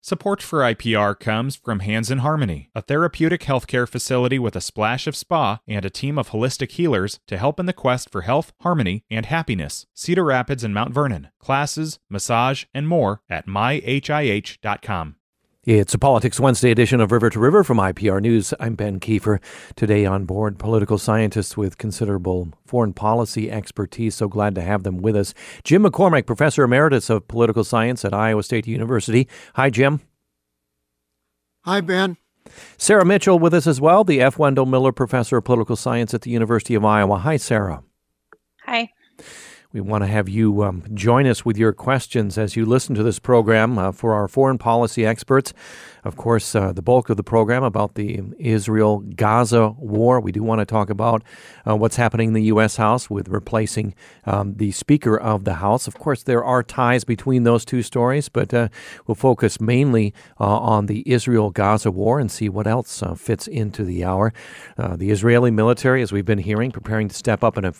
Support for IPR comes from Hands in Harmony, a therapeutic healthcare facility with a splash of spa and a team of holistic healers to help in the quest for health, harmony, and happiness. Cedar Rapids and Mount Vernon. Classes, massage, and more at myhih.com. It's a Politics Wednesday edition of River to River from IPR News. I'm Ben Kiefer. Today on board, political scientists with considerable foreign policy expertise. So glad to have them with us. Jim McCormick, Professor Emeritus of Political Science at Iowa State University. Hi, Jim. Hi, Ben. Sarah Mitchell with us as well, the F. Wendell Miller Professor of Political Science at the University of Iowa. Hi, Sarah. Hi. We want to have you um, join us with your questions as you listen to this program uh, for our foreign policy experts. Of course, uh, the bulk of the program about the Israel Gaza war. We do want to talk about uh, what's happening in the U.S. House with replacing um, the Speaker of the House. Of course, there are ties between those two stories, but uh, we'll focus mainly uh, on the Israel Gaza war and see what else uh, fits into the hour. the Israeli military, as we've been hearing, preparing to step up in a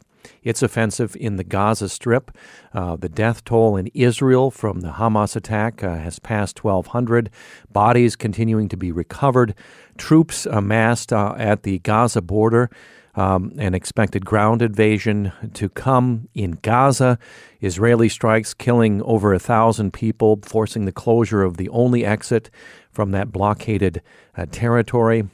its offensive in the Gaza Strip. Uh, the death toll in Israel from the Hamas attack uh, has passed 1,200. Bodies continuing to be recovered. Troops amassed uh, at the Gaza border. Um, an expected ground invasion to come in Gaza. Israeli strikes killing over a thousand people, forcing the closure of the only exit from that blockaded uh, territory.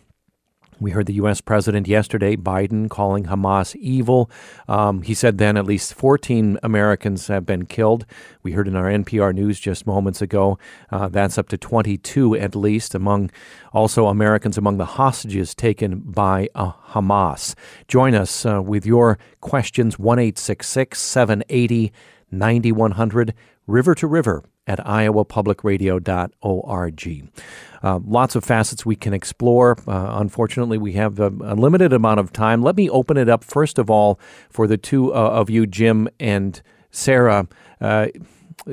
We heard the U.S. president yesterday, Biden, calling Hamas evil. Um, he said then at least 14 Americans have been killed. We heard in our NPR news just moments ago uh, that's up to 22 at least, among also Americans among the hostages taken by uh, Hamas. Join us uh, with your questions 1 780 9100, river to river at iowapublicradio.org. Uh, lots of facets we can explore. Uh, unfortunately, we have a, a, limited amount of time. Let me open it up, first of all, for the two uh, of you, Jim and Sarah. Uh,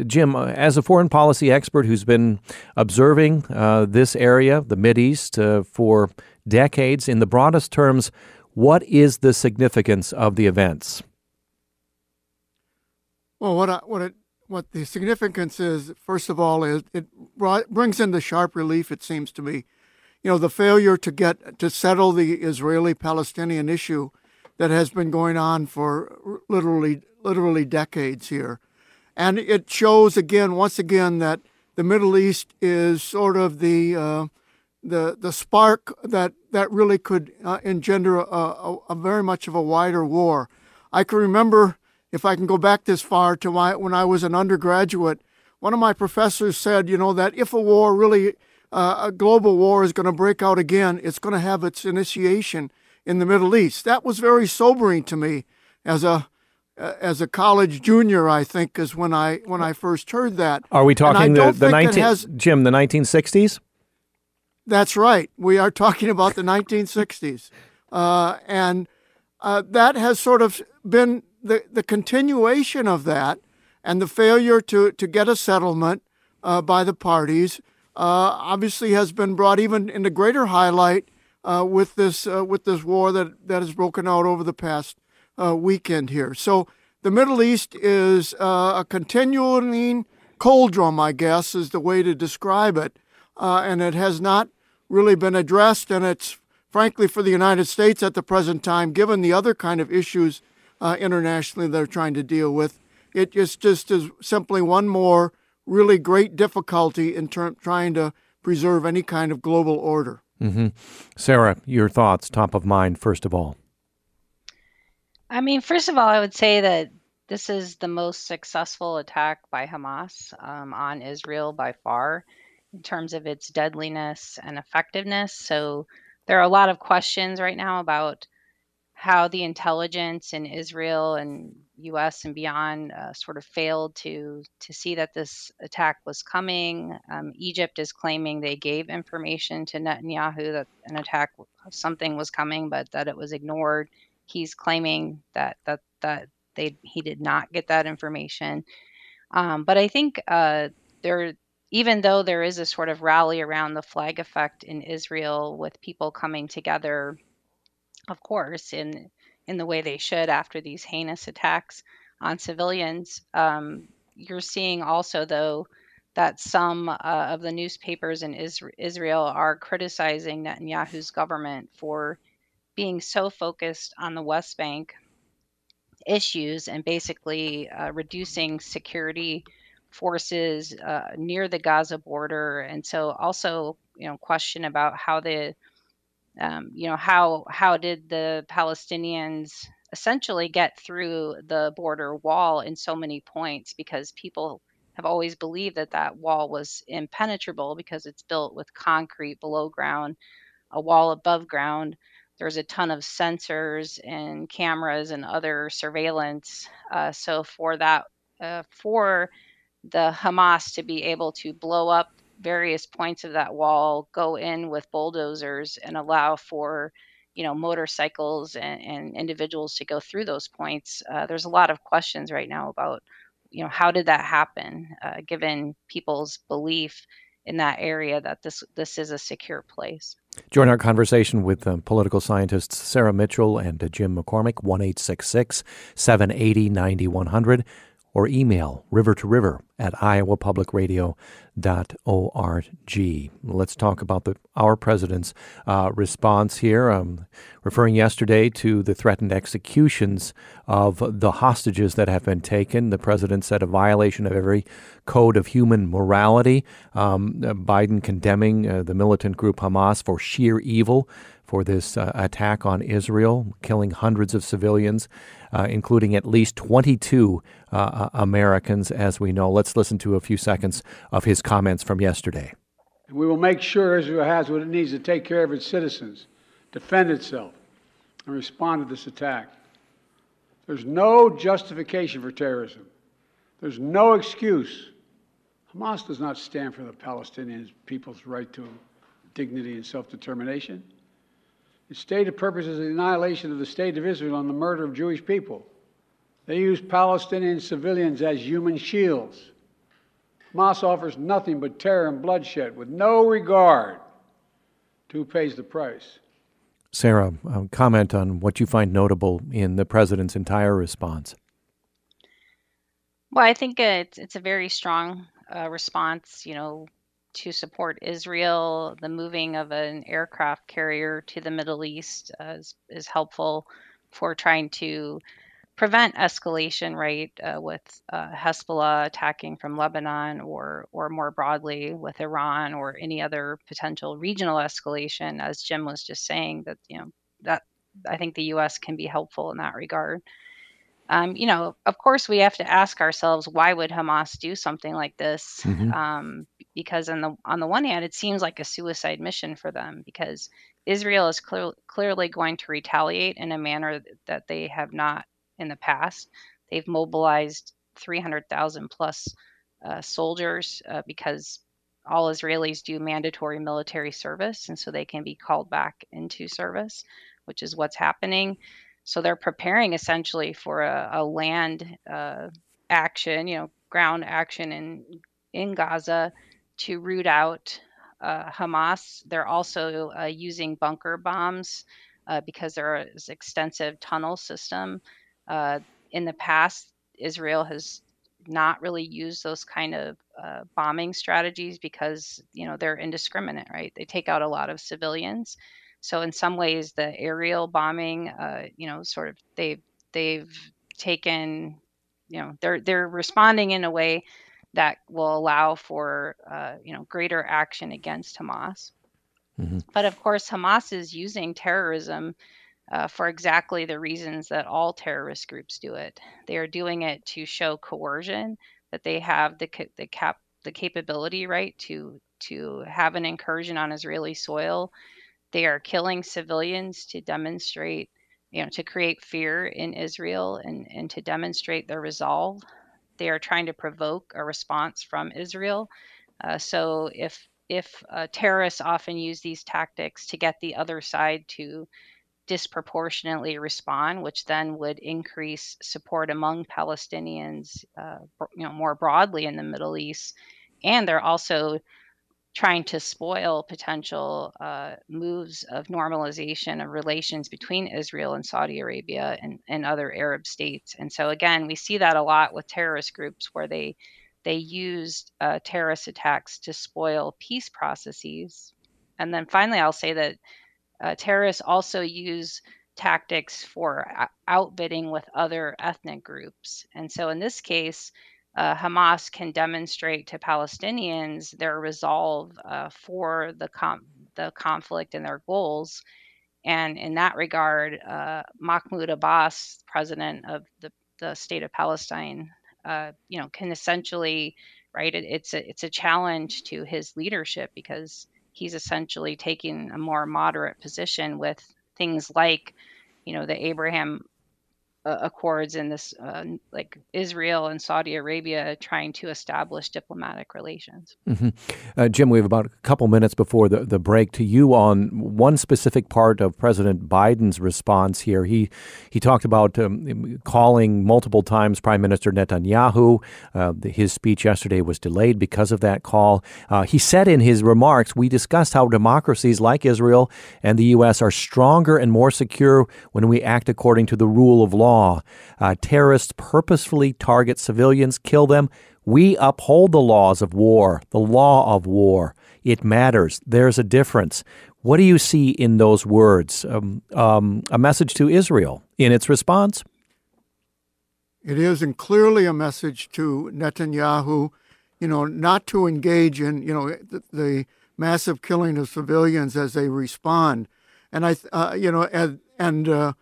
Jim, uh, as a foreign policy expert who's been observing uh, this area, the East, for decades, in the broadest terms, what is the significance of the events? Well, what I, what it what the significance is, first of all, is it brings into sharp relief, it seems to me, you know, the failure to get to settle the Israeli-Palestinian issue that has been going on for literally literally decades here, and it shows again, once again, that the Middle East is sort of the uh, the the spark that that really could uh, engender a, a, a very much of a wider war. I can remember if I can go back this far to my, when I was an undergraduate, one of my professors said, you know, that if a war really, uh, a global war is going to break out again, it's going to have its initiation in the Middle East. That was very sobering to me as a uh, as a college junior, I think, is when I when I first heard that. Are we talking the, the 19 has, Jim the 1960s? That's right. We are talking about the 1960s, uh, and uh, that has sort of been the, the continuation of that and the failure to, to get a settlement uh, by the parties uh, obviously has been brought even into greater highlight uh, with this uh, with this war that, that has broken out over the past uh, weekend here. So the Middle East is uh, a continuing drum, I guess, is the way to describe it, and it has not really been addressed. And it's frankly for the United States at the present time, given the other kind of issues uh, internationally they're trying to deal with. It just, just is simply one more really great difficulty in ter- trying to preserve any kind of global order. Mm-hmm. Sarah, your thoughts, top of mind, first of all. I mean, first of all, I would say that this is the most successful attack by Hamas um, on Israel by far in terms of its deadliness and effectiveness. So there are a lot of questions right now about how the intelligence in Israel and U.S. and beyond uh, sort of failed to to see that this attack was coming. Um, Egypt is claiming they gave information to Netanyahu that an attack, something was coming, but that it was ignored. He's claiming that that that they he did not get that information. Um, but I think uh, there, even though there is a sort of rally around the flag effect in Israel with people coming together of course, in in the way they should after these heinous attacks on civilians. Um, you're seeing also, though, that some uh, of the newspapers in Israel are criticizing Netanyahu's government for being so focused on the West Bank issues and basically uh, reducing security forces uh, near the Gaza border, and so also you know question about how the um, you know how how did the Palestinians essentially get through the border wall in so many points because people have always believed that that wall was impenetrable because it's built with concrete below ground, a wall above ground. There's a ton of sensors and cameras and other surveillance. Uh, so for that, uh, for the Hamas to be able to blow up various points of that wall, go in with bulldozers, and allow for you know motorcycles and, and individuals to go through those points. Uh, there's a lot of questions right now about you know how did that happen, uh, given people's belief in that area that this this is a secure place. Join our conversation with um, political scientists Sarah Mitchell and uh, Jim McCormick, 1 780 9100 or email river to river at iowapublicradio.org. Let's talk about the, our president's uh, response here. Um, referring yesterday to the threatened executions of the hostages that have been taken, the president said a violation of every code of human morality. Um, Biden condemning uh, the militant group Hamas for sheer evil for this uh, attack on Israel, killing hundreds of civilians, uh, including at least 22 uh, uh, Americans, as we know. Let's listen to a few seconds of his comments from yesterday. We will make sure Israel has what it needs to take care of its citizens, defend itself, and respond to this attack. There's no justification for terrorism. There's no excuse. Hamas does not stand for the Palestinian people's right to dignity and self determination. Its stated purpose is the annihilation of the state of Israel and the murder of Jewish people. They use Palestinian civilians as human shields. Hamas offers nothing but terror and bloodshed with no regard to who pays the price. Sarah, uh, comment on what you find notable in the president's entire response. Well, I think it's it's a very strong uh, response. You know, to support Israel. The moving of an aircraft carrier to the Middle East uh, is, is helpful for trying to prevent escalation, right, uh, with uh, Hezbollah attacking from Lebanon or, or more broadly with Iran or any other potential regional escalation, as Jim was just saying, that, you know, that I think the U.S. can be helpful in that regard. Um, you know, of course, we have to ask ourselves why would Hamas do something like this? Mm-hmm. Um, because on the on the one hand, it seems like a suicide mission for them because Israel is clear, clearly going to retaliate in a manner that they have not in the past. They've mobilized 300,000 plus uh, soldiers uh, because all Israelis do mandatory military service, and so they can be called back into service, which is what's happening. So they're preparing essentially for a, a land uh, action, you know, ground action in in Gaza to root out uh, Hamas. They're also uh, using bunker bombs uh, because there is extensive tunnel system. Uh, in the past, Israel has not really used those kind of uh, bombing strategies because you know they're indiscriminate, right? They take out a lot of civilians. So in some ways, the aerial bombing, uh, you know, sort of they've they've taken, you know, they're they're responding in a way that will allow for, uh, you know, greater action against Hamas. Mm-hmm. But of course, Hamas is using terrorism uh, for exactly the reasons that all terrorist groups do it. They are doing it to show coercion that they have the the cap the capability right to to have an incursion on Israeli soil they are killing civilians to demonstrate, you know, to create fear in Israel and, and to demonstrate their resolve. They are trying to provoke a response from Israel. Uh, so if if uh, terrorists often use these tactics to get the other side to disproportionately respond, which then would increase support among Palestinians, uh, you know, more broadly in the Middle East. And they're also trying to spoil potential uh, moves of normalization of relations between Israel and Saudi Arabia and, and other Arab states. And so again, we see that a lot with terrorist groups where they they used uh, terrorist attacks to spoil peace processes. And then finally, I'll say that uh, terrorists also use tactics for outbidding with other ethnic groups. And so in this case, uh, Hamas can demonstrate to Palestinians their resolve uh, for the com- the conflict and their goals. And in that regard, uh, Mahmoud Abbas, president of the, the state of Palestine, uh, you know, can essentially, right? It, it's a it's a challenge to his leadership because he's essentially taking a more moderate position with things like, you know, the Abraham uh, accords in this uh, like Israel and Saudi Arabia trying to establish diplomatic relations. Mm-hmm. Uh, Jim, we have about a couple minutes before the, the break to you on one specific part of President Biden's response here. He he talked about um, calling multiple times Prime Minister Netanyahu. Uh, his speech yesterday was delayed because of that call. Uh, he said in his remarks, "We discussed how democracies like Israel and the U.S. are stronger and more secure when we act according to the rule of law." Law. Uh, terrorists purposefully target civilians, kill them. We uphold the laws of war, the law of war. It matters. There's a difference. What do you see in those words? Um, um, a message to Israel in its response? It is, and clearly a message to Netanyahu, you know, not to engage in, you know, the, the massive killing of civilians as they respond. And I, uh, you know, and, and uh,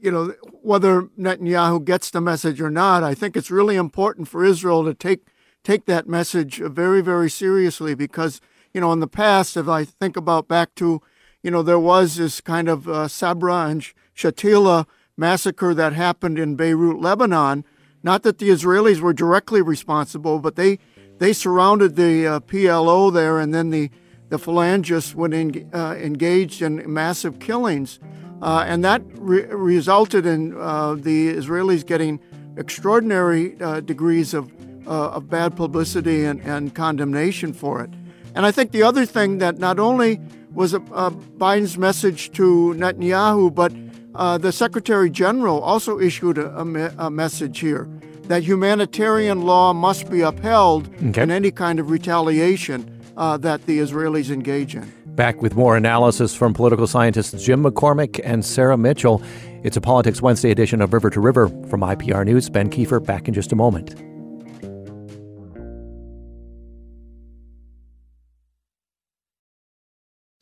you know, whether Netanyahu gets the message or not, I think it's really important for Israel to take take that message very, very seriously because, you know, in the past, if I think about back to, you know, there was this kind of uh, Sabra and Shatila massacre that happened in Beirut, Lebanon. Not that the Israelis were directly responsible, but they they surrounded the uh, PLO there, and then the the phalangists went in, uh, engaged in massive killings. Uh, and that re- resulted in uh, the Israelis getting extraordinary uh, degrees of, uh, of bad publicity and, and, condemnation for it. And I think the other thing that not only was a, a Biden's message to Netanyahu, but uh, the Secretary General also issued a, a, me- a, message here that humanitarian law must be upheld okay. in any kind of retaliation uh, that the Israelis engage in. Back with more analysis from political scientists Jim McCormick and Sarah Mitchell. It's a Politics Wednesday edition of River to River from IPR News. Ben Kiefer back in just a moment.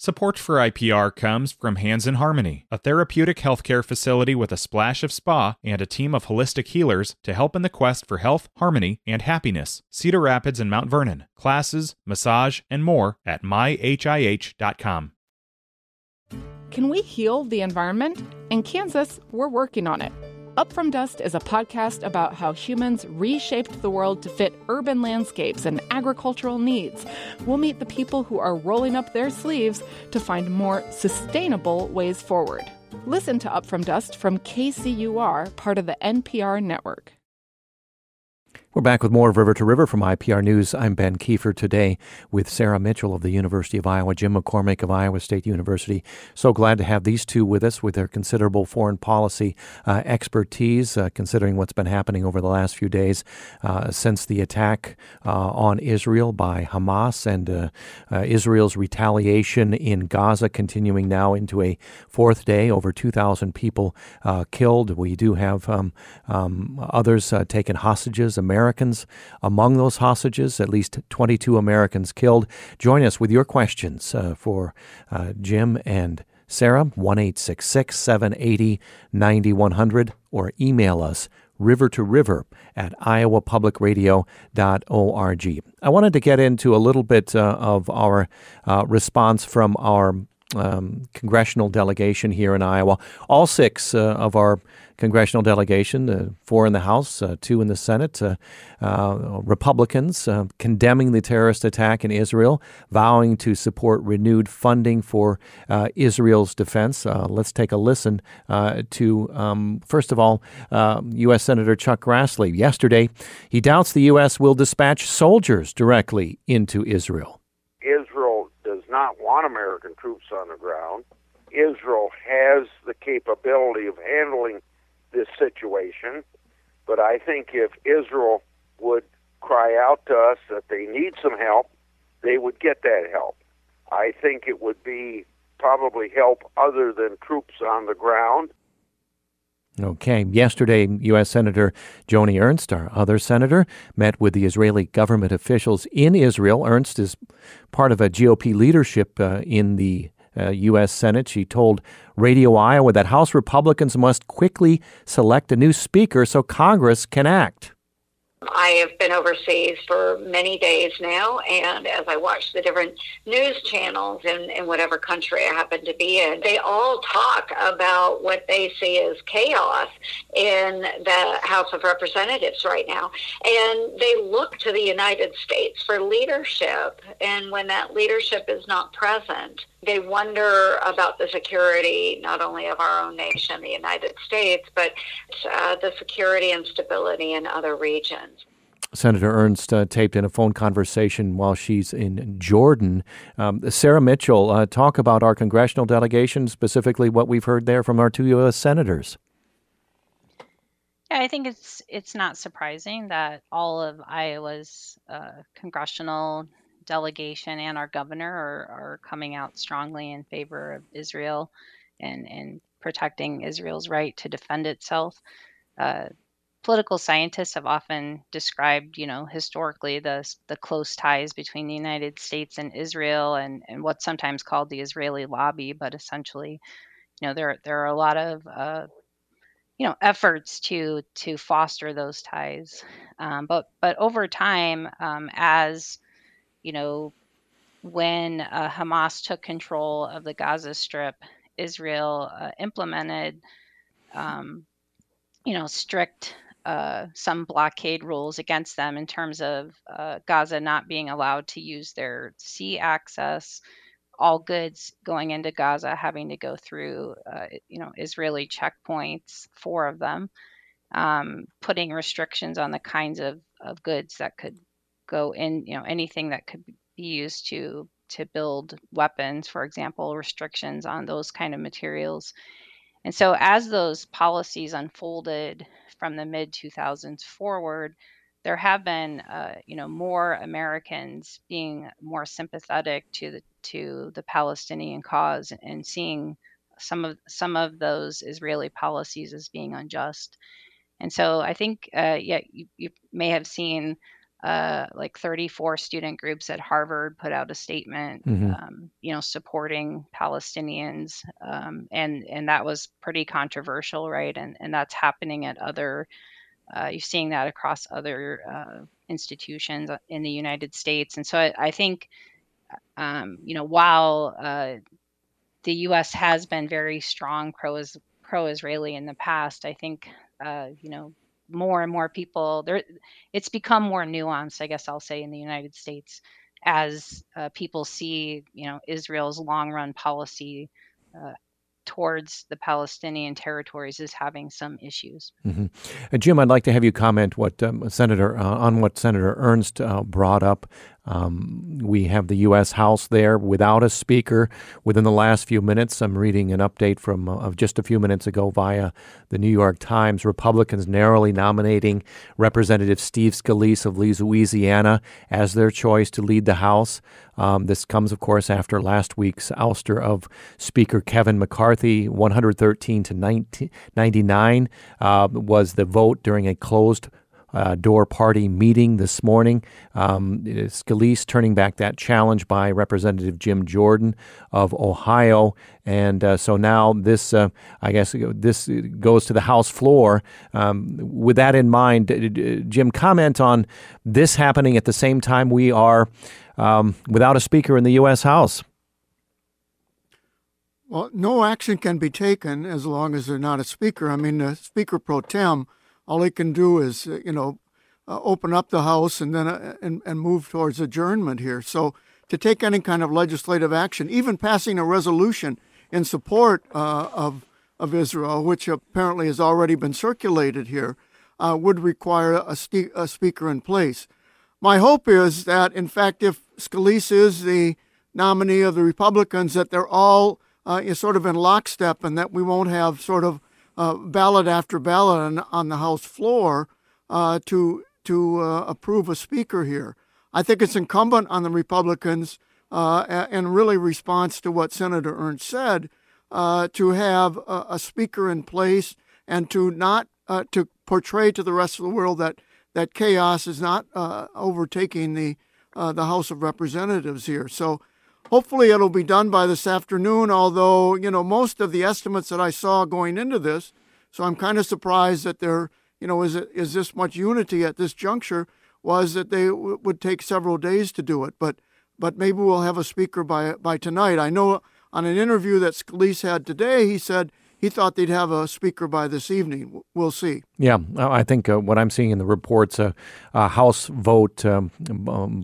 Support for IPR comes from Hands in Harmony, a therapeutic healthcare facility with a splash of spa and a team of holistic healers to help in the quest for health, harmony, and happiness. Cedar Rapids and Mount Vernon. Classes, massage, and more at myhih.com. Can we heal the environment? In Kansas, we're working on it. Up From Dust is a podcast about how humans reshaped the world to fit urban landscapes and agricultural needs. We'll meet the people who are rolling up their sleeves to find more sustainable ways forward. Listen to Up From Dust from KCUR, part of the NPR network. We're back with more of River to River from IPR News. I'm Ben Kiefer today with Sarah Mitchell of the University of Iowa, Jim McCormick of Iowa State University. So glad to have these two with us with their considerable foreign policy uh, expertise, uh, considering what's been happening over the last few days uh, since the attack uh, on Israel by Hamas and uh, uh, Israel's retaliation in Gaza continuing now into a fourth day. Over 2,000 people killed. We do have um, um, others taken hostages. Americans among those hostages, at least 22 Americans killed. Join us with your questions uh, for uh, Jim and Sarah, 1 780 9100, or email us river to river at iowapublicradio.org. I wanted to get into a little bit uh, of our uh, response from our um, congressional delegation here in Iowa. All six uh, of our congressional delegation, uh, four in the House, uh, two in the Senate, uh, uh, Republicans uh, condemning the terrorist attack in Israel, vowing to support renewed funding for Israel's defense. let's take a listen to, um, first of all, U.S. Senator Chuck Grassley. Yesterday, he doubts the U.S. will dispatch soldiers directly into Israel. Not want American troops on the ground. Israel has the capability of handling this situation. But I think if Israel would cry out to us that they need some help, they would get that help. I think it would be probably help other than troops on the ground. Okay. Yesterday, U.S. Senator Joni Ernst, our other senator, met with the Israeli government officials in Israel. Ernst is part of a GOP leadership uh, in the uh, U.S. Senate. She told Radio Iowa that House Republicans must quickly select a new speaker so Congress can act. I have been overseas for many days now, and as I watch the different news channels in, in whatever country I happen to be in, they all talk about what they see as chaos in the House of Representatives right now. And they look to the United States for leadership, and when that leadership is not present, they wonder about the security not only of our own nation, the United States, but uh, the security and stability in other regions. Senator Ernst uh, taped in a phone conversation while she's in Jordan. Um, Sarah Mitchell, uh, talk about our congressional delegation, specifically what we've heard there from our two U.S. senators. Yeah, I think it's it's not surprising that all of Iowa's uh, congressional delegation and our governor are, are coming out strongly in favor of Israel and, and protecting Israel's right to defend itself. Uh, political scientists have often described, you know, historically the the close ties between the United States and Israel, and and what's sometimes called the Israeli lobby, but essentially, you know, there there are a lot of uh, you know efforts to to foster those ties, um, but but over time, um, as you know, when uh, Hamas took control of the Gaza Strip, Israel uh, implemented, um, you know, strict uh, some blockade rules against them in terms of uh, Gaza not being allowed to use their sea access, all goods going into Gaza having to go through, uh, you know, Israeli checkpoints, four of them, um, putting restrictions on the kinds of, of goods that could go in, you know, anything that could be used to to build weapons, for example, restrictions on those kind of materials. And so as those policies unfolded from the mid 2000s forward, there have been, uh, you know, more Americans being more sympathetic to the to the Palestinian cause and seeing some of some of those Israeli policies as being unjust. And so I think, uh, yeah, you, you may have seen uh, like 34 student groups at Harvard put out a statement, mm-hmm. um, you know, supporting Palestinians, um, and and that was pretty controversial, right? And and that's happening at other. Uh, you're seeing that across other uh, institutions in the United States, and so I, I think, um, you know, while uh, the U.S. has been very strong pro pro-Israeli in the past, I think, uh, you know, more and more people there it's become more nuanced i guess i'll say in the united states as uh, people see you know israel's long run policy uh, towards the Palestinian territories is having some issues. Mm-hmm. Uh, Jim, I'd like to have you comment what um, Senator uh, on what Senator Ernst uh, brought up um, we have the U.S. House there without a speaker within the last few minutes. I'm reading an update from uh, of just a few minutes ago via the New York Times. Republicans narrowly nominating Representative Steve Scalise of Louisiana as their choice to lead the House. Um, this comes, of course, after last week's ouster of Speaker Kevin McCarthy, 113 to 99 uh, was the vote during a closed uh, door party meeting this morning. Um, Scalise turning back that challenge by Representative Jim Jordan of Ohio. And uh, so now this, uh, I guess, this goes to the House floor. Um, with that in mind, Jim, comment on this happening at the same time we are um, without a speaker in the U.S. House. Well, no action can be taken as long as there's not a speaker. I mean, the Speaker pro tem all he can do is, uh, you know, uh, open up the House and then uh, and, and move towards adjournment here. So to take any kind of legislative action, even passing a resolution in support uh, of of Israel, which apparently has already been circulated here, uh, would require a, a, speaker in place. My hope is that, in fact, if Scalise is the nominee of the Republicans, that they're all uh, sort of in lockstep and that we won't have sort of uh, ballot after ballot on, on, the House floor uh, to to uh, approve a speaker here. I think it's incumbent on the Republicans, uh, and really response to what Senator Ernst said, uh, to have a, a, speaker in place and to not to portray to the rest of the world that that chaos is not overtaking the the House of Representatives here. So hopefully it'll be done by this afternoon. Although you know most of the estimates that I saw going into this, so I'm kind of surprised that there you know is it, is this much unity at this juncture. Was that they w- would take several days to do it, but but maybe we'll have a speaker by by tonight. I know on an interview that Scalise had today, he said he thought they'd have a speaker by this evening. We'll see. Yeah, I think uh, what I'm seeing in the reports, uh, a House vote um,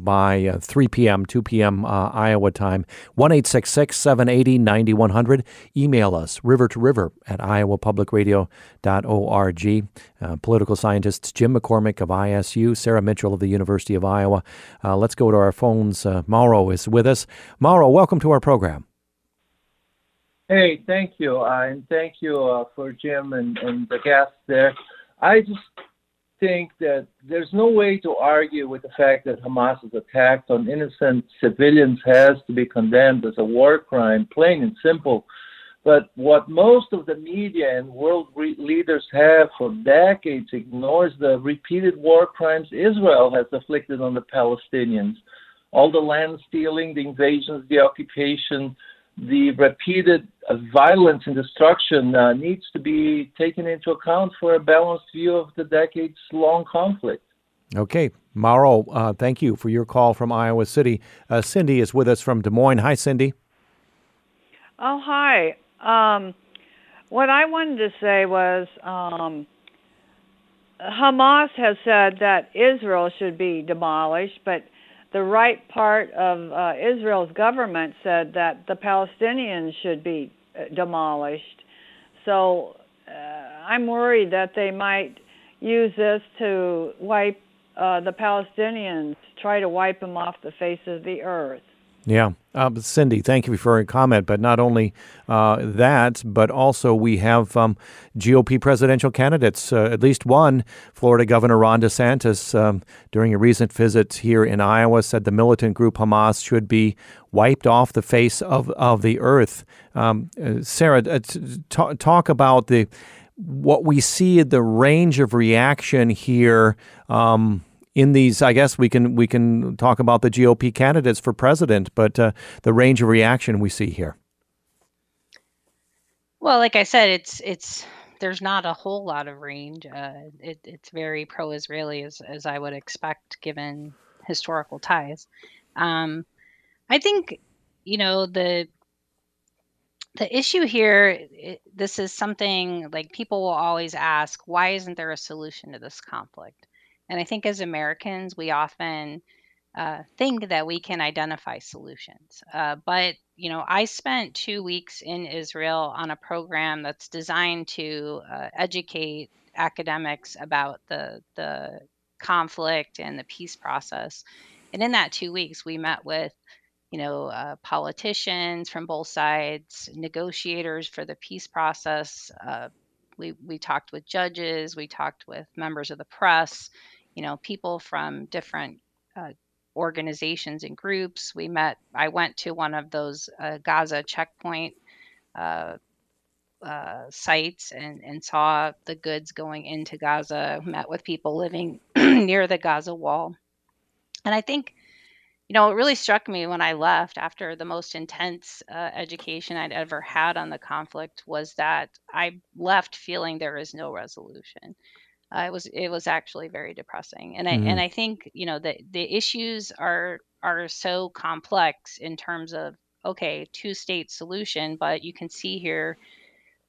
by uh, 3 p.m., 2 p.m. Uh, Iowa time, 1 780 9100. Email us, river to river at iowapublicradio.org. Uh, political scientists Jim McCormick of ISU, Sarah Mitchell of the University of Iowa. Uh, let's go to our phones. Mauro is with us. Mauro, welcome to our program. Hey, thank you, uh, and thank you uh, for Jim and, and the guests there. I just think that there's no way to argue with the fact that Hamas's attack on innocent civilians has to be condemned as a war crime, plain and simple. But what most of the media and world re- leaders have for decades ignores the repeated war crimes Israel has inflicted on the Palestinians. All the land stealing, the invasions, the occupation, the repeated uh, violence and destruction uh, needs to be taken into account for a balanced view of the decades long conflict. Okay. Mauro, uh, thank you for your call from Iowa City. Uh, Cindy is with us from Des Moines. Hi, Cindy. Oh, hi. Um, what I wanted to say was um, Hamas has said that Israel should be demolished, but the right part of uh, Israel's government said that the Palestinians should be uh, demolished. So uh, I'm worried that they might use this to wipe uh, the Palestinians, try to wipe them off the face of the earth. Yeah. Uh, Cindy, thank you for your comment. But not only uh, that, but also we have um, GOP presidential candidates, uh, at least one. Florida Governor Ron DeSantis, um, during a recent visit here in Iowa, said the militant group Hamas should be wiped off the face of, of the earth. Um, uh, Sarah, uh, t- talk about the what we see the range of reaction here. Um, in these, I guess we can we can talk about the GOP candidates for president, but uh, the range of reaction we see here. Well, like I said, it's it's there's not a whole lot of range. Uh, it, it's very pro-Israeli, as as I would expect, given historical ties. Um, I think you know the the issue here. It, this is something like people will always ask: Why isn't there a solution to this conflict? And I think as Americans, we often uh, think that we can identify solutions. Uh, but, you know, I spent two weeks in Israel on a program that's designed to uh, educate academics about the, the conflict and the peace process. And in that two weeks, we met with you know, uh, politicians from both sides, negotiators for the peace process. Uh, we we talked with judges, we talked with members of the press, you know, people from different uh, organizations and groups. We met, I went to one of those uh, Gaza checkpoint uh, uh, sites and, and saw the goods going into Gaza, met with people living near the Gaza wall. And I think, you know, it really struck me when I left after the most intense uh, education I'd ever had on the conflict was that I left feeling there is no resolution uh, it was it was actually very depressing and i mm-hmm. and i think you know the the issues are are so complex in terms of okay two state solution but you can see here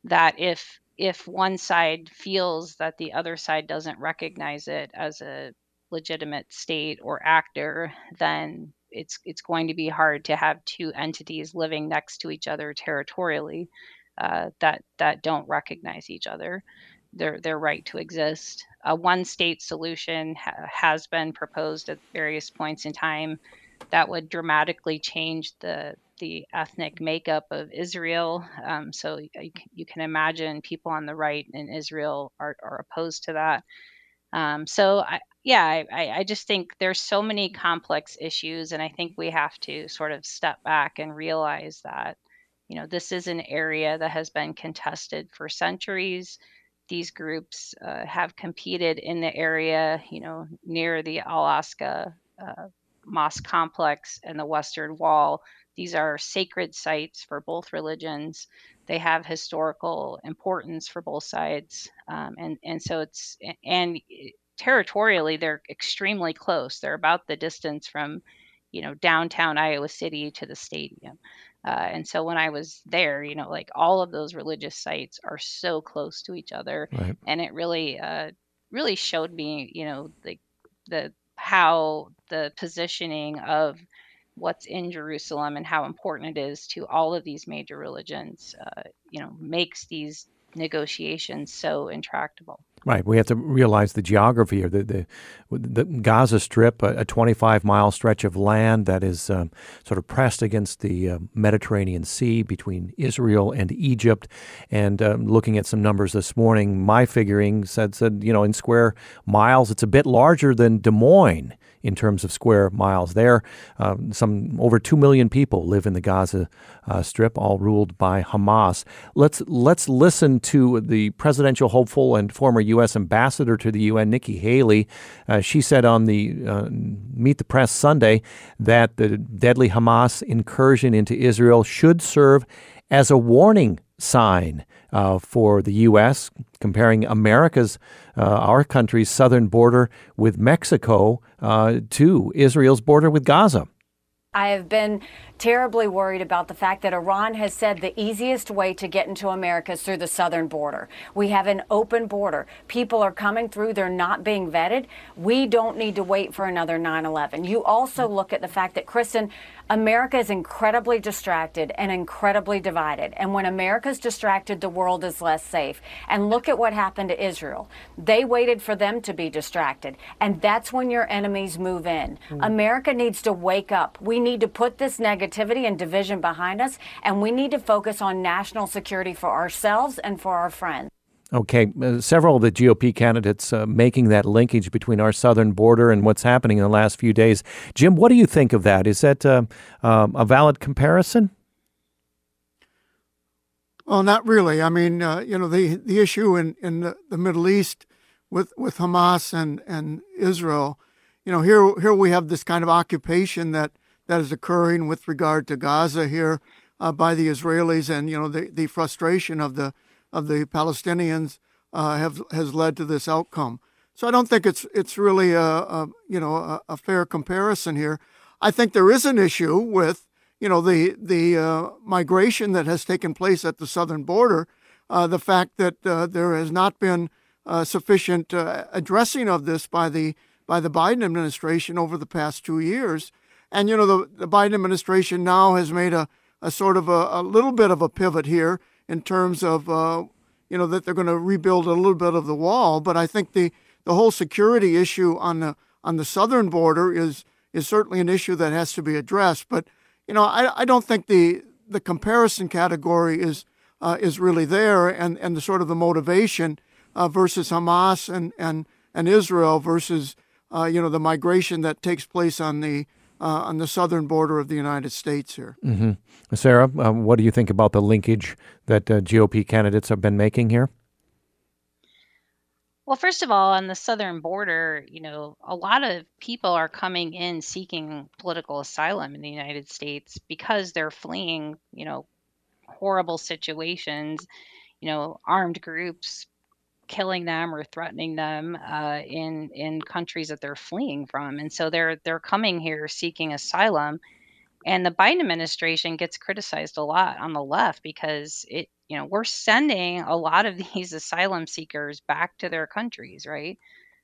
that if if one side feels that the other side doesn't recognize it as a legitimate state or actor then it's it's going to be hard to have two entities living next to each other territorially uh, that that don't recognize each other their their right to exist. A one state solution ha- has been proposed at various points in time that would dramatically change the the ethnic makeup of Israel. Um, so you, you, can imagine people on the right in Israel are, are opposed to that. Um, so I, yeah, I, I just think there's so many complex issues, and I think we have to sort of step back and realize that, you know, this is an area that has been contested for centuries. These groups uh, have competed in the area, you know, near the Al-Aqsa uh, mosque complex and the Western Wall. These are sacred sites for both religions. They have historical importance for both sides, um, and and so it's and territorially they're extremely close. They're about the distance from, you know, downtown Iowa City to the stadium. Uh, and so when I was there, you know, like all of those religious sites are so close to each other, right. and it really, uh, really showed me, you know, the the how the positioning of what's in Jerusalem and how important it is to all of these major religions, uh, you know, makes these negotiations so intractable. Right. We have to realize the geography of the, the, the Gaza Strip, a, a 25 mile stretch of land that is um, sort of pressed against the uh, Mediterranean Sea between Israel and Egypt. And um, looking at some numbers this morning, my figuring said, said, you know, in square miles, it's a bit larger than Des Moines in terms of square miles. There, um, some over two million people live in the Gaza uh, Strip, all ruled by Hamas. Let's let's listen to the presidential hopeful and former U.S. ambassador to the UN, Nikki Haley. Uh, she said on the uh, Meet the Press Sunday that the deadly Hamas incursion into Israel should serve as a warning sign uh, for the U.S., comparing America's, uh, our country's southern border with Mexico uh, to Israel's border with Gaza. I have been terribly worried about the fact that Iran has said the easiest way to get into America is through the southern border. We have an open border. People are coming through, they're not being vetted. We don't need to wait for another 9 11. You also look at the fact that, Kristen, America is incredibly distracted and incredibly divided. And when America's distracted, the world is less safe. And look at what happened to Israel. They waited for them to be distracted. And that's when your enemies move in. Mm. America needs to wake up. We need to put this negativity and division behind us. And we need to focus on national security for ourselves and for our friends. Okay, uh, several of the GOP candidates uh, making that linkage between our southern border and what's happening in the last few days. Jim, what do you think of that? Is that uh, um, a valid comparison? Well, not really. I mean, uh, you know, the the issue in, in the, the, Middle East with, with Hamas and, and Israel, you know, here here we have this kind of occupation that, that is occurring with regard to Gaza here uh, by the Israelis, and you know, the, the frustration of the of the Palestinians uh, have has led to this outcome. So I don't think it's it's really a, a you know a, a, fair comparison here. I think there is an issue with you know the the uh, migration that has taken place at the southern border, uh, the fact that uh, there has not been uh, sufficient uh, addressing of this by the by the Biden administration over the past two years, and you know the, the Biden administration now has made a, a sort of a, a little bit of a pivot here in terms of uh, you know that they're going to rebuild a little bit of the wall. But I think the the whole security issue on the on the southern border is is certainly an issue that has to be addressed. But you know, I, I don't think the the comparison category is uh, is really there, and, and the sort of the motivation uh, versus Hamas and and and Israel versus uh, you know the migration that takes place on the uh, on the southern border of the United States here. Mm-hmm. Sarah, um, what do you think about the linkage that uh, GOP candidates have been making here? Well, first of all, on the southern border, you know, a lot of people are coming in seeking political asylum in the United States because they're fleeing, you know, horrible situations, you know, armed groups killing them or threatening them uh, in in countries that they're fleeing from, and so they're they're coming here seeking asylum. And the Biden administration gets criticized a lot on the left because it, you know, we're sending a lot of these asylum seekers back to their countries, right?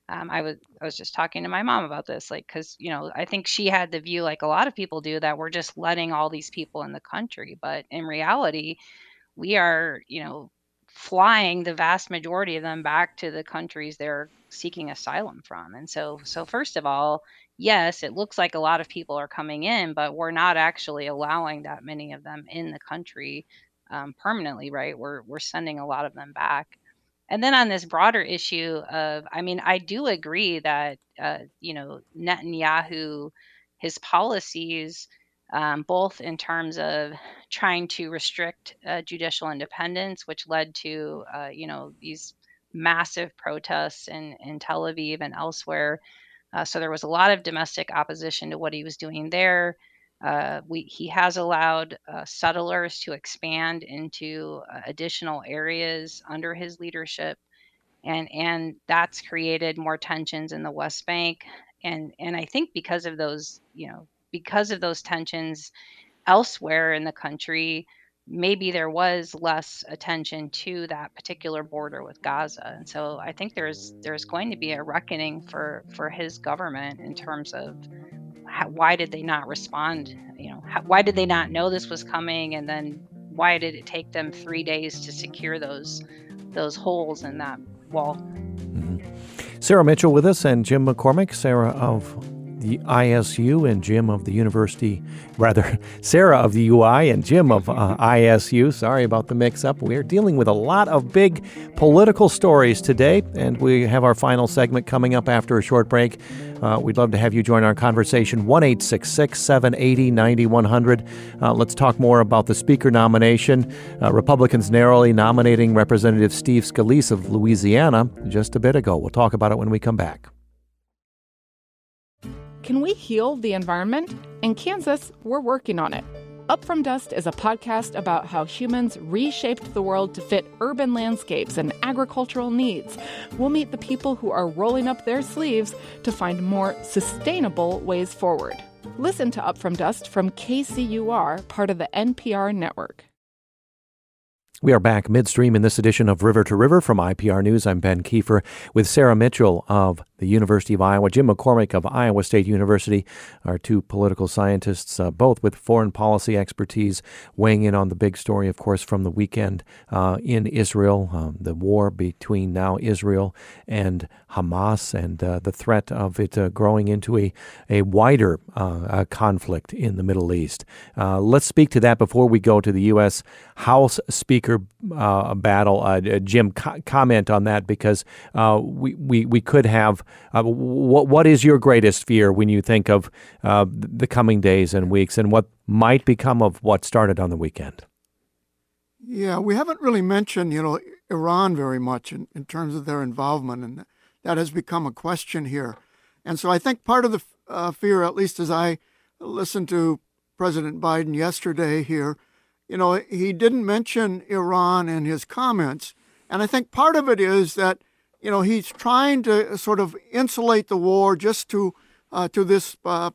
Um, I was I was just talking to my mom about this, like, because you know, I think she had the view, like a lot of people do, that we're just letting all these people in the country, but in reality, we are, you know, flying the vast majority of them back to the countries they're seeking asylum from. And so, so first of all, yes, it looks like a lot of people are coming in, but we're not actually allowing that many of them in the country um, permanently, right? We're we're sending a lot of them back. and then on this broader issue of, I mean, I do agree that, uh, you know, Netanyahu, his policies, um, both in terms of trying to restrict uh, judicial independence, which led to, uh, you know, these massive protests in, in Tel Aviv and elsewhere. Uh, so there was a lot of domestic opposition to what he was doing there. Uh, we, he has allowed uh, settlers to expand into uh, additional areas under his leadership, and and that's created more tensions in the West Bank. And and I think because of those, you know, because of those tensions elsewhere in the country, maybe there was less attention to that particular border with Gaza. And so I think there's there's going to be a reckoning for for his government in terms of how, why did they not respond? You know, how, why did they not know this was coming? And then why did it take them three days to secure those those holes in that wall? Mm-hmm. Sara Mitchell with us and Jim McCormick. Sara of the ISU and Jim of the University, rather, Sara of the UI and Jim of uh, ISU. Sorry about the mix up. We're dealing with a lot of big political stories today, and we have our final segment coming up after a short break. Uh, we'd love to have you join our conversation. 1 780 9100. Uh, let's talk more about the Speaker nomination. Uh, Republicans narrowly nominating Representative Steve Scalise of Louisiana just a bit ago. We'll talk about it when we come back. Can we heal the environment? In Kansas, we're working on it. Up From Dust is a podcast about how humans reshaped the world to fit urban landscapes and agricultural needs. We'll meet the people who are rolling up their sleeves to find more sustainable ways forward. Listen to Up From Dust from KCUR, part of the NPR network. We are back midstream in this edition of River to River from IPR News. I'm Ben Kieffer with Sara Mitchell of the University of Iowa, Jim McCormick of Iowa State University, our two political scientists, uh, both with foreign policy expertise, weighing in on the big story, of course, from the weekend uh, in Israel, um, the war between now Israel and Hamas, and uh, the threat of it uh, growing into a, a wider uh, conflict in the Middle East. Uh, let's speak to that before we go to the U.S. House Speaker battle. Jim, co- comment on that because we, we, we could have uh, what what is your greatest fear when you think of uh, the coming days and weeks, and what might become of what started on the weekend? Yeah, we haven't really mentioned you know Iran very much in, in terms of their involvement, and that has become a question here. And so I think part of the uh, fear, at least as I listened to President Biden yesterday here, you know, he didn't mention Iran in his comments. And I think part of it is that you know, he's trying to sort of insulate the war just to uh, to this uh,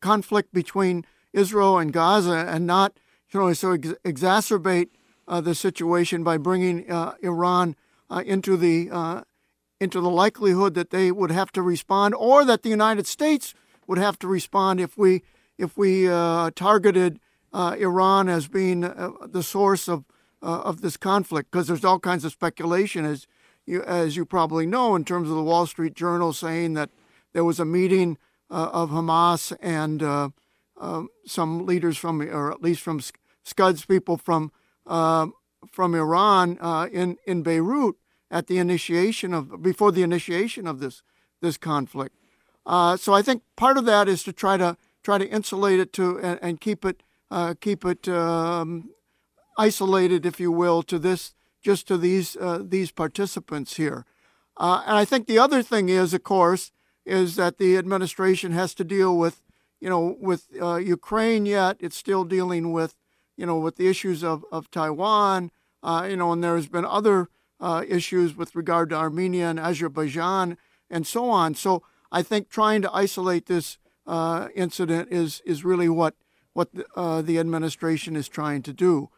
conflict between Israel and Gaza, and not you know so ex- exacerbate uh, the situation by bringing uh, Iran uh, into the uh, into the likelihood that they would have to respond, or that the United States would have to respond if we if we targeted Iran as being the source of of this conflict, because there's all kinds of speculation as as you probably know, in terms of the Wall Street Journal saying that there was a meeting uh, of Hamas and uh, uh, some leaders from, or at least from Scuds people from uh, from Iran uh, in in Beirut at the initiation of before the initiation of this this conflict. Uh, so I think part of that is to try to try to insulate it to and, and keep it keep it um, isolated, if you will, to this just to these uh, these participants here. Uh, and I think the other thing is, of course, is that the administration has to deal with, you know, with uh, Ukraine. Yet it's still dealing with, you know, with the issues of of Taiwan. Uh, you know, and there's been other uh, issues with regard to Armenia and Azerbaijan and so on. So I think trying to isolate this uh, incident is is really what what the, the administration is trying to do.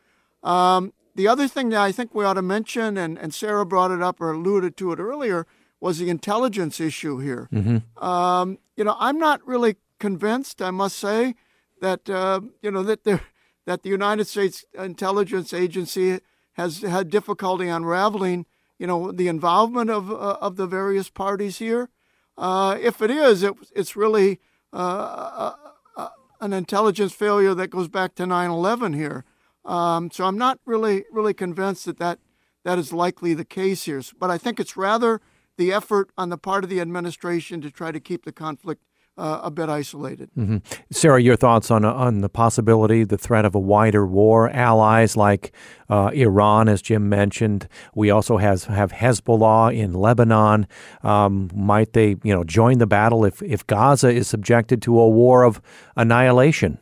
Um, the other thing that I think we ought to mention, and, and Sara brought it up or alluded to it earlier, was the intelligence issue here. Mm-hmm. Um, you know, I'm not really convinced, I must say, that uh, you know that the that the United States intelligence agency has had difficulty unraveling, you know, the involvement of uh, of the various parties here. Uh, if it is, it, it's really uh, uh, uh, an intelligence failure that goes back to 9/11 here. Um, so I'm not really really convinced that that that is likely the case here. But I think it's rather the effort on the part of the administration to try to keep the conflict uh, a bit isolated. Mm-hmm. Sara, your thoughts on on the possibility, the threat of a wider war? Allies like uh, Iran, as Jim mentioned, we also has have Hezbollah in Lebanon. Um, might they, you know, join the battle if if Gaza is subjected to a war of annihilation?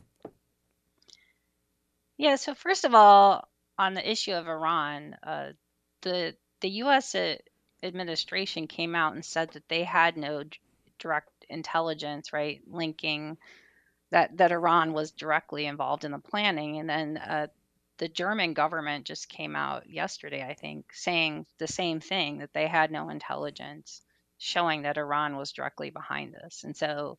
Yeah. So first of all, on the issue of Iran, uh, the the U.S. administration came out and said that they had no direct intelligence, right, linking that that Iran was directly involved in the planning, and then uh, the German government just came out yesterday, I think, saying the same thing that they had no intelligence showing that Iran was directly behind this, and so.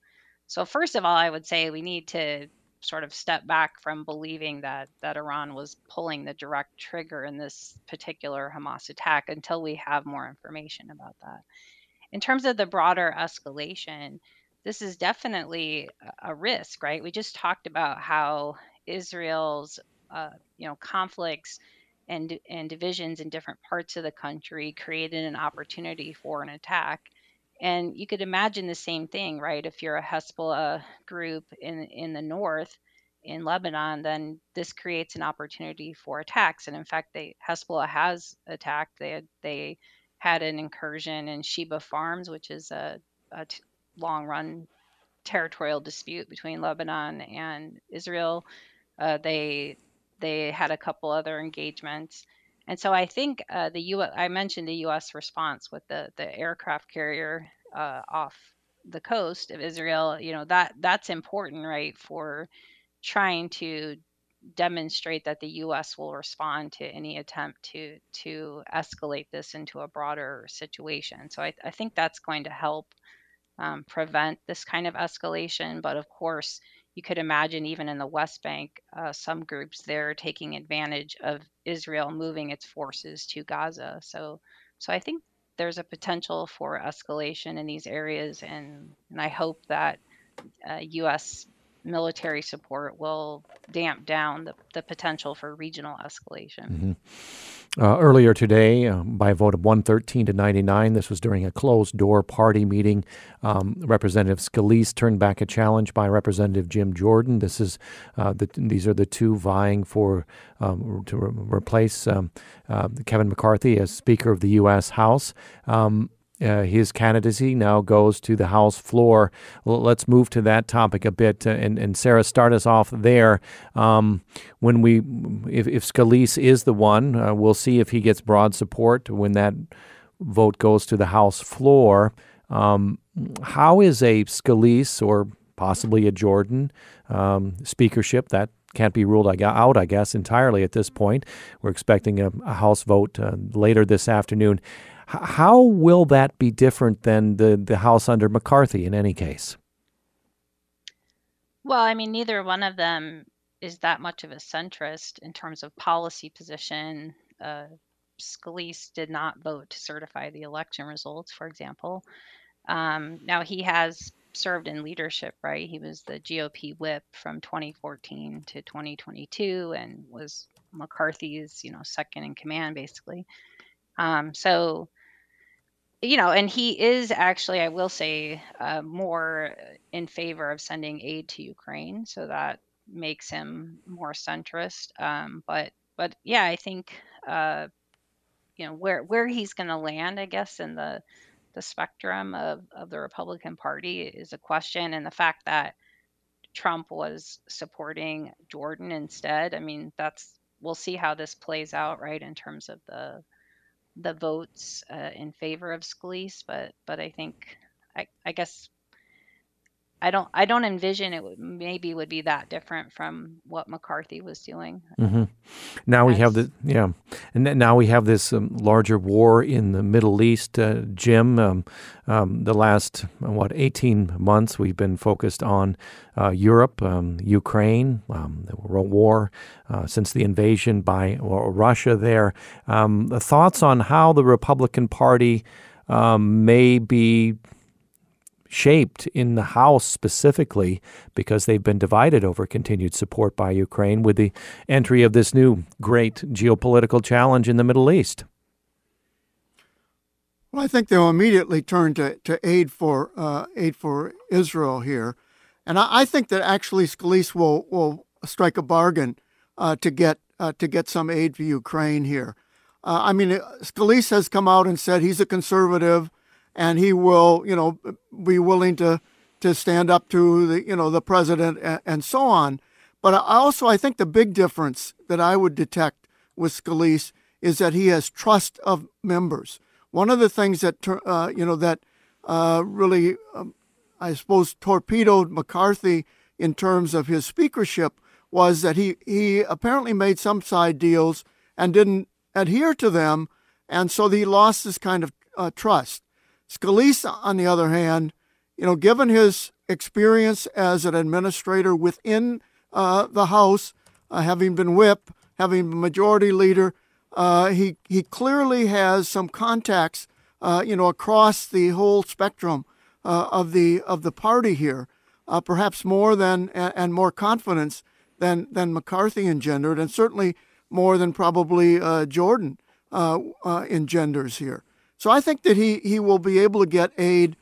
So first of all, I would say we need to sort of step back from believing that that Iran was pulling the direct trigger in this particular Hamas attack until we have more information about that in terms of the broader escalation, this is definitely a risk, right? We just talked about how Israel's, uh, you know, conflicts and and divisions in different parts of the country created an opportunity for an attack. And you could imagine the same thing, right? If you're a Hezbollah group in in the north, in Lebanon, then this creates an opportunity for attacks. And in fact, they Hezbollah has attacked. They had, they had an incursion in Shebaa Farms, which is a, a t- long run territorial dispute between Lebanon and Israel. Uh, they they had a couple other engagements, and so I think uh, the U. I mentioned the U.S. response with the the aircraft carrier uh, off the coast of Israel. You know that that's important, right, for trying to demonstrate that the U.S. will respond to any attempt to to escalate this into a broader situation. So I, I think that's going to help um, prevent this kind of escalation. But of course, you could imagine even in the West Bank, uh, some groups there taking advantage of Israel moving its forces to Gaza. So so I think there's a potential for escalation in these areas, and and I hope that uh, U.S military support will damp down the, the potential for regional escalation. Mm-hmm. Uh, earlier today, uh, by a vote of 113 to 99, this was during a closed door party meeting. Um, Representative Scalise turned back a challenge by Representative Jim Jordan. This is uh, the, these are the two vying for um, to re- replace um, uh, Kevin McCarthy as Speaker of the U.S. House. Uh, his candidacy now goes to the House floor. let's move to that topic a bit, uh, and, and Sara, start us off there. Um, when we, if, if Scalise is the one, uh, we'll see if he gets broad support when that vote goes to the House floor. Um, how is a Scalise or possibly a Jordan um, speakership that can't be ruled out, I guess, entirely at this point. We're expecting a, a House vote uh, later this afternoon. How will that be different than the, the House under McCarthy in any case? Well, I mean, neither one of them is that much of a centrist in terms of policy position. Uh, Scalise did not vote to certify the election results, for example. Um, now he has served in leadership, right? He was the GOP whip from 2014 to 2022 and was McCarthy's, you know, second in command, basically. Um, so you know, and he is actually, I will say, uh, more in favor of sending aid to Ukraine, so that makes him more centrist. Um, but but yeah, I think uh, you know where where he's going to land, I guess, in the the spectrum of of the Republican Party is a question, and the fact that Trump was supporting Jordan instead. I mean, that's we'll see how this plays out, right, in terms of the the votes uh, in favor of Scalise, but but I think I, I guess I don't I don't envision it would maybe would be that different from what McCarthy was doing. Mm-hmm. Now we have the yeah, and now we have this um, larger war in the Middle East. Uh, Jim, um, um, the last what eighteen months we've been focused on uh, Europe, um, Ukraine, um, the war uh, since the invasion by Russia. There, um, the thoughts on how the Republican Party may be shaped in the House specifically because they've been divided over continued support by Ukraine with the entry of this new great geopolitical challenge in the Middle East. Well, I think they'll immediately turn to, to aid for uh, aid for Israel here, and I, I, think that actually Scalise will will strike a bargain uh, to get uh, to get some aid for Ukraine here. Uh, I mean, Scalise has come out and said he's a conservative, and he will, you know, be willing to to stand up to the you know the president and, and so on. But I also I think the big difference that I would detect with Scalise is that he has trust of members. One of the things that uh, you know that uh, really, um, I suppose, torpedoed McCarthy in terms of his speakership was that he he apparently made some side deals and didn't adhere to them, and so he lost this kind of uh, trust. Scalise, on the other hand, you know, given his experience as an administrator within uh, the House, uh, having been whip, having been majority leader, uh, he he clearly has some contacts, uh, you know, across the whole spectrum uh, of the of the party here, uh, perhaps more than and more confidence than than McCarthy engendered, and certainly more than probably Jordan engenders here. So I think that he he will be able to get aid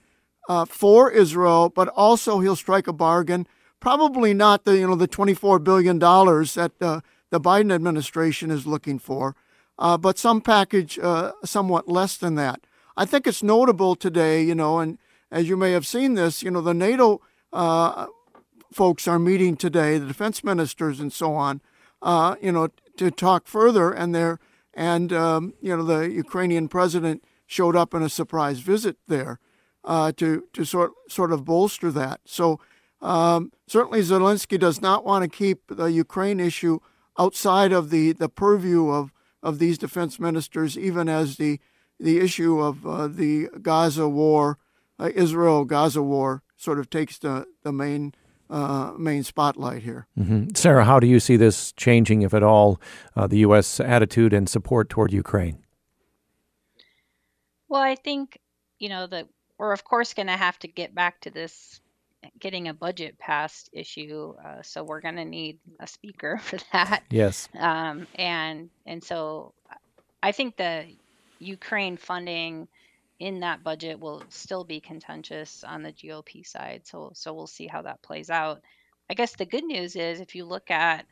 for Israel, but also he'll strike a bargain. Probably not the you know the twenty four billion dollars that the Biden administration is looking for uh, but some package uh, somewhat less than that. I think it's notable today, you know, and as you may have seen this, you know, the NATO uh, folks are meeting today, the defense ministers and so on, uh, you know, to talk further, and they and um, you know the Ukrainian president showed up in a surprise visit there uh, to to sort sort of bolster that. So. Um, certainly, Zelensky does not want to keep the Ukraine issue outside of the, the purview of of these defense ministers, even as the the issue of uh, the Gaza war, uh, Israel Gaza war, sort of takes the the main uh, main spotlight here. Mm-hmm. Sara, how do you see this changing, if at all, uh, the U.S. attitude and support toward Ukraine? Well, I think you know that we're of course going to have to get back to this getting a budget passed issue. Uh, so we're going to need a speaker for that. Yes. Um, and and so I think the Ukraine funding in that budget will still be contentious on the GOP side. So so we'll see how that plays out. I guess the good news is if you look at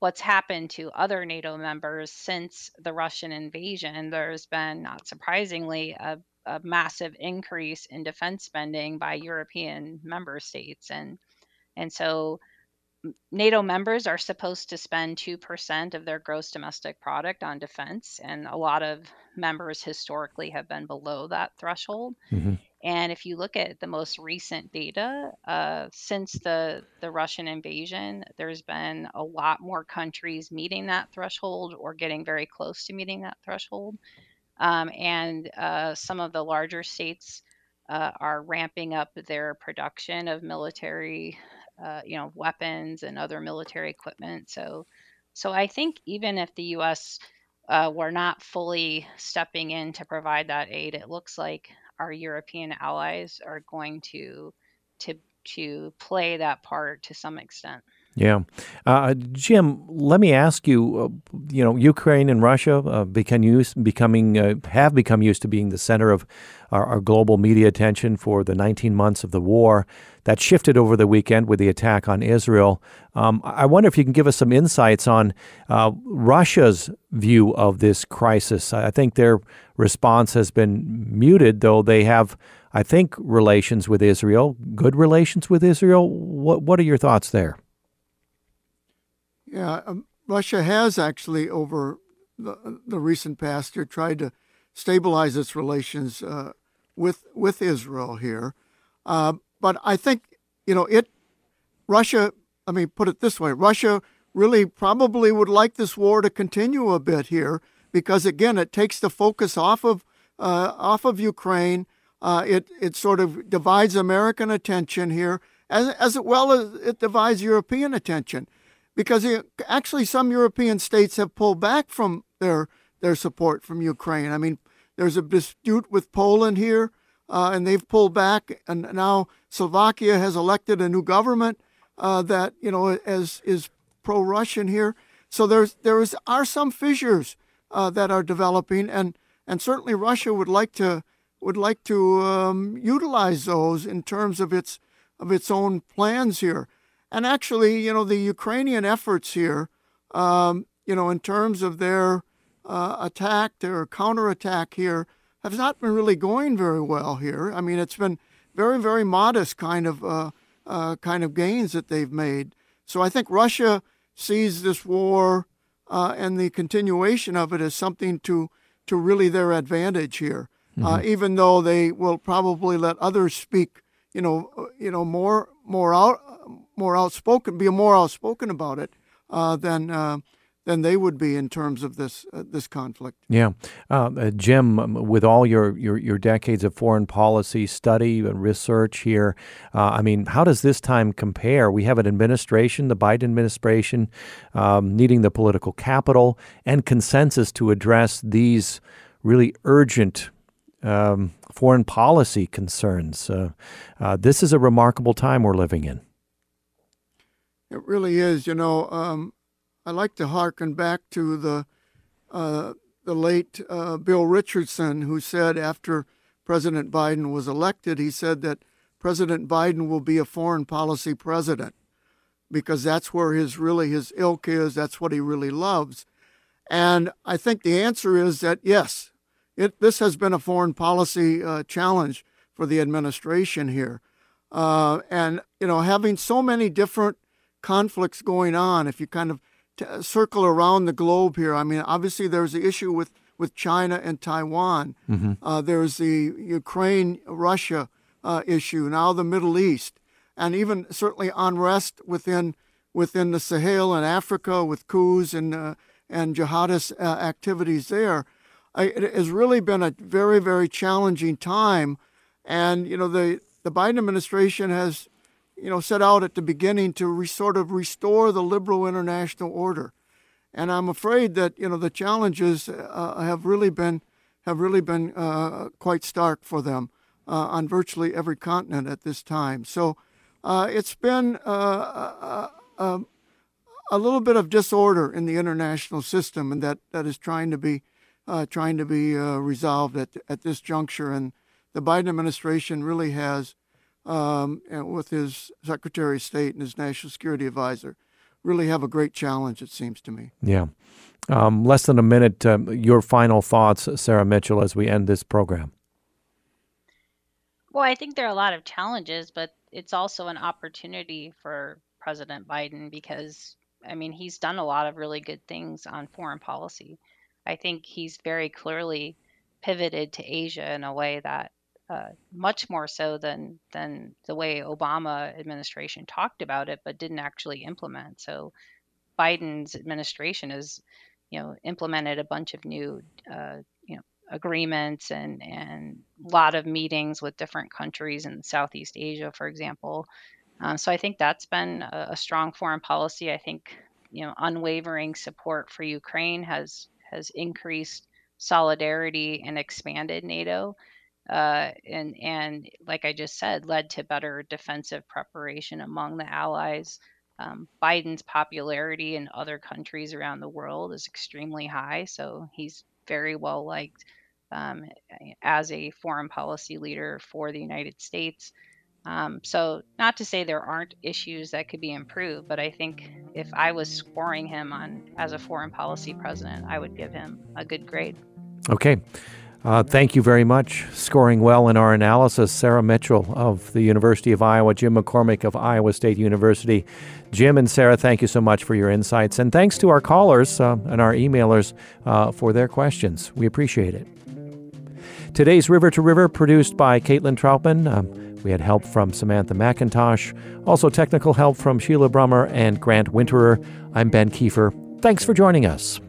what's happened to other NATO members since the Russian invasion, there's been, not surprisingly, a a massive increase in defense spending by European member states. And, and so NATO members are supposed to spend 2% of their gross domestic product on defense, and a lot of members historically have been below that threshold. Mm-hmm. And if you look at the most recent data, uh, since the, the Russian invasion, there's been a lot more countries meeting that threshold or getting very close to meeting that threshold. Um, and uh, some of the larger states uh, are ramping up their production of military, uh, you know, weapons and other military equipment. So, so I think even if the U.S. Uh, were not fully stepping in to provide that aid, it looks like our European allies are going to to to play that part to some extent. Yeah. Uh, Jim, let me ask you, uh, you know, Ukraine and Russia uh, become used, becoming, uh, have become used to being the center of our, our, global media attention for the 19 months of the war. That shifted over the weekend with the attack on Israel. Um, I wonder if you can give us some insights on uh, Russia's view of this crisis. I think their response has been muted, though they have, I think, relations with Israel, good relations with Israel. What, what are your thoughts there? Yeah, um, Russia has actually, over the, the recent past year, tried to stabilize its relations uh, with with Israel here. Uh, but I think you know it. Russia. I mean, put it this way: Russia really probably would like this war to continue a bit here because again, it takes the focus off of uh, off of Ukraine. Uh, it it sort of divides American attention here, as as well as it divides European attention because actually some European states have pulled back from their their support from Ukraine. I mean, there's a dispute with Poland here, uh, and they've pulled back, and now Slovakia has elected a new government uh, that you know as is pro-Russian here. So there's there is are some fissures uh, that are developing, and and certainly Russia would like to would like to um, utilize those in terms of its of its own plans here. And actually, you know, the Ukrainian efforts here, um, you know, in terms of their uh, attack, their counterattack here, have not been really going very well here. I mean, it's been very, very modest kind of uh, uh, kind of gains that they've made. So I think Russia sees this war uh, and the continuation of it as something to to really their advantage here. Uh, mm-hmm. even though they will probably let others speak, you know, uh, you know, more more out more outspoken, be more outspoken about it uh, than than they would be in terms of this uh, this conflict. Yeah, uh, uh, Jim, um, with all your, your, your decades of foreign policy study and research here, uh, I mean, how does this time compare? We have an administration, the Biden administration, um, needing the political capital and consensus to address these really urgent. Um, foreign policy concerns. Uh, uh, this is a remarkable time we're living in. It really is. You know, um, I like to hearken back to the uh, the late uh, Bill Richardson, who said after President Biden was elected, he said that President Biden will be a foreign policy president because that's where his really his ilk is. That's what he really loves. And I think the answer is that yes, it, this has been a foreign policy uh, challenge for the administration here. Uh, and, you know, having so many different conflicts going on, if you kind of to circle around the globe here. I mean, obviously there's the issue with, with China and Taiwan. Mm-hmm. Uh, there's the Ukraine Russia uh, issue. Now the Middle East, and even certainly unrest within within the Sahel and Africa with coups and uh, and jihadist uh, activities there. it has really been a very very challenging time, and you know the the Biden administration has you know, set out at the beginning to re- sort of restore the liberal international order. And I'm afraid that you know the challenges uh, have really been have really been uh, quite stark for them uh, on virtually every continent at this time. So uh, it's been uh, uh, um, a little bit of disorder in the international system, and that, that is trying to be trying to be resolved at at this juncture. And the Biden administration really has um, with his Secretary of State and his National Security Advisor, really have a great challenge, it seems to me. Yeah. Um, less than a minute, uh, your final thoughts, Sara Mitchell, as we end this program. Well, I think there are a lot of challenges, but it's also an opportunity for President Biden because, I mean, he's done a lot of really good things on foreign policy. I think he's very clearly pivoted to Asia in a way that uh, much more so than than the way Obama administration talked about it, but didn't actually implement. So Biden's administration has, you know, implemented a bunch of new, uh, you know, agreements and and a lot of meetings with different countries in Southeast Asia, for example. Um, so I think that's been a, a strong foreign policy. I think you know unwavering support for Ukraine has has increased solidarity and expanded NATO uh, and and like I just said, led to better defensive preparation among the allies. Um, Biden's popularity in other countries around the world is extremely high, so he's very well liked um, as a foreign policy leader for the United States. Um, so, not to say there aren't issues that could be improved, but I think if I was scoring him on as a foreign policy president, I would give him a good grade. Okay. Uh, thank you very much. Scoring well in our analysis, Sara Mitchell of the University of Iowa, Jim McCormick of Iowa State University. Jim and Sara, thank you so much for your insights. And thanks to our callers uh, and our emailers uh, for their questions. We appreciate it. Today's River to River, produced by Caitlin Troutman. Um, we had help from Samantha McIntosh, also technical help from Sheila Brummer and Grant Winterer. I'm Ben Kieffer. Thanks for joining us.